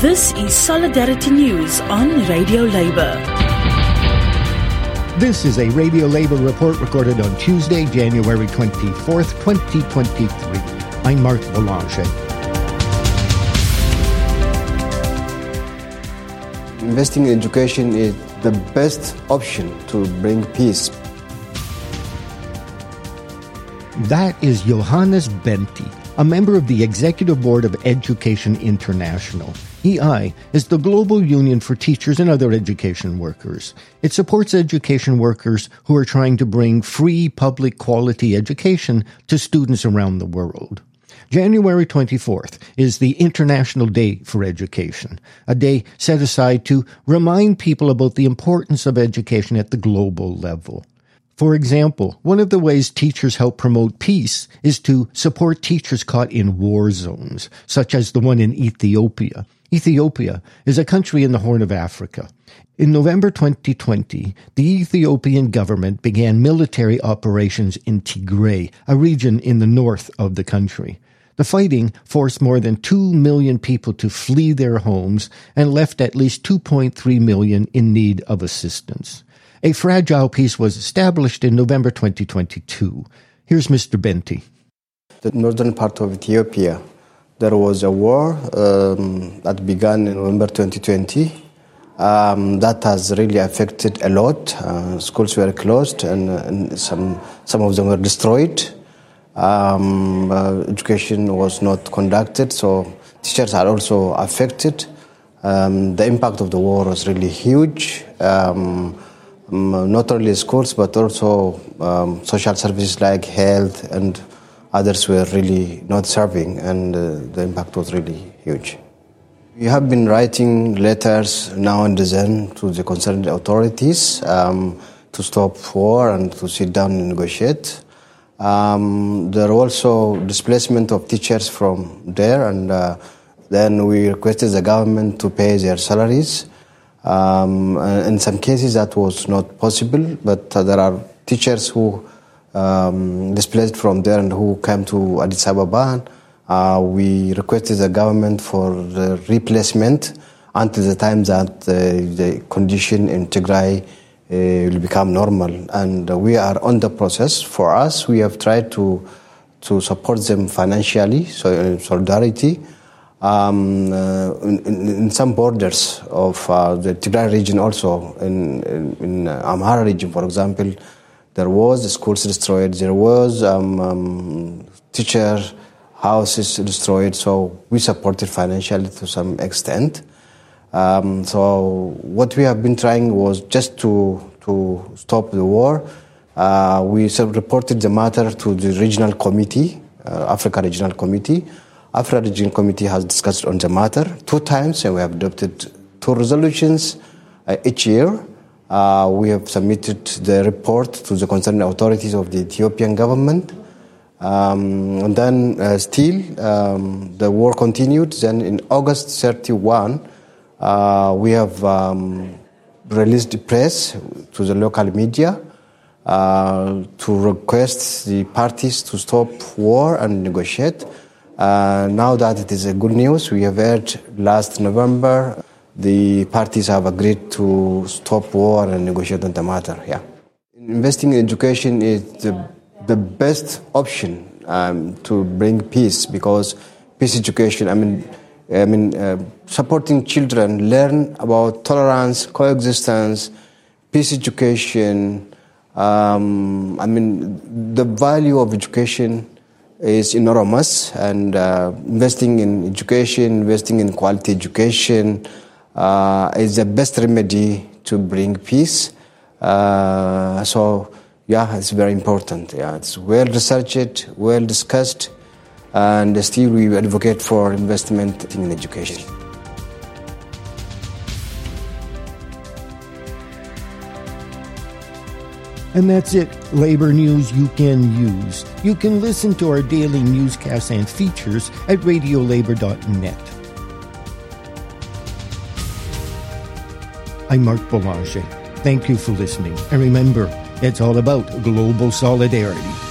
This is Solidarity News on Radio Labour. This is a Radio Labour report recorded on Tuesday, January 24th, 2023. I'm Mark Boulanger. Investing in education is the best option to bring peace. That is Johannes Benti, a member of the Executive Board of Education International. EI is the global union for teachers and other education workers. It supports education workers who are trying to bring free public quality education to students around the world. January 24th is the International Day for Education, a day set aside to remind people about the importance of education at the global level. For example, one of the ways teachers help promote peace is to support teachers caught in war zones, such as the one in Ethiopia. Ethiopia is a country in the Horn of Africa. In November 2020, the Ethiopian government began military operations in Tigray, a region in the north of the country. The fighting forced more than 2 million people to flee their homes and left at least 2.3 million in need of assistance. A fragile peace was established in November 2022. Here's Mr. Benti. The northern part of Ethiopia, there was a war um, that began in November 2020. Um, that has really affected a lot. Uh, schools were closed and, and, some, some of them were destroyed. Um, uh, education was not conducted, so teachers are also affected. Um, the impact of the war was really huge. Um, um not only schools, but also um, social services like health and others were really not serving, and uh, the impact was really huge. We have been writing letters now and then to the concerned authorities um, to stop war and to sit down and negotiate. Um, there are also displacement of teachers from there, and uh, then we requested the government to pay their salaries. Um, in some cases, that was not possible, but uh, there are teachers who um, displaced from there and who came to Addis Ababa. Uh, we requested the government for the replacement until the time that uh, the condition in Tigray uh, will become normal. And we are on the process. For us, we have tried to to support them financially, so in solidarity. Um, uh, in, in, some borders of uh, the Tigray region, also in, in, in Amhara region, for example, there was schools destroyed. There was um, um, teacher houses destroyed. So we supported financially to some extent. Um, so what we have been trying was just to to stop the war. Uh, we reported the matter to the regional committee, uh, Africa Regional Committee. Africa Regional Committee has discussed on the matter two times, and we have adopted two resolutions uh, each year. Uh, we have submitted the report to the concerned authorities of the Ethiopian government. Um, and then uh, still um, the war continued. Then in August 31, uh, we have um, released the press to the local media uh, to request the parties to stop war and negotiate. Uh, now that it is a good news, we have heard last November the parties have agreed to stop war and negotiate on the matter. Yeah, investing in education is the, the best option um, to bring peace because peace education. I mean I mean, uh, supporting children learn about tolerance, coexistence, peace education. Um, I mean, the value of education is enormous, and uh, investing in education, investing in quality education, uh, is the best remedy to bring peace. Uh, so, yeah, it's very important. Yeah, it's well researched, well discussed and still we advocate for investment in education. And that's it. Labor news you can use. You can listen to our daily newscasts and features at radiolabor.net. I'm Mark Boulanger. Thank you for listening. And remember, it's all about global solidarity.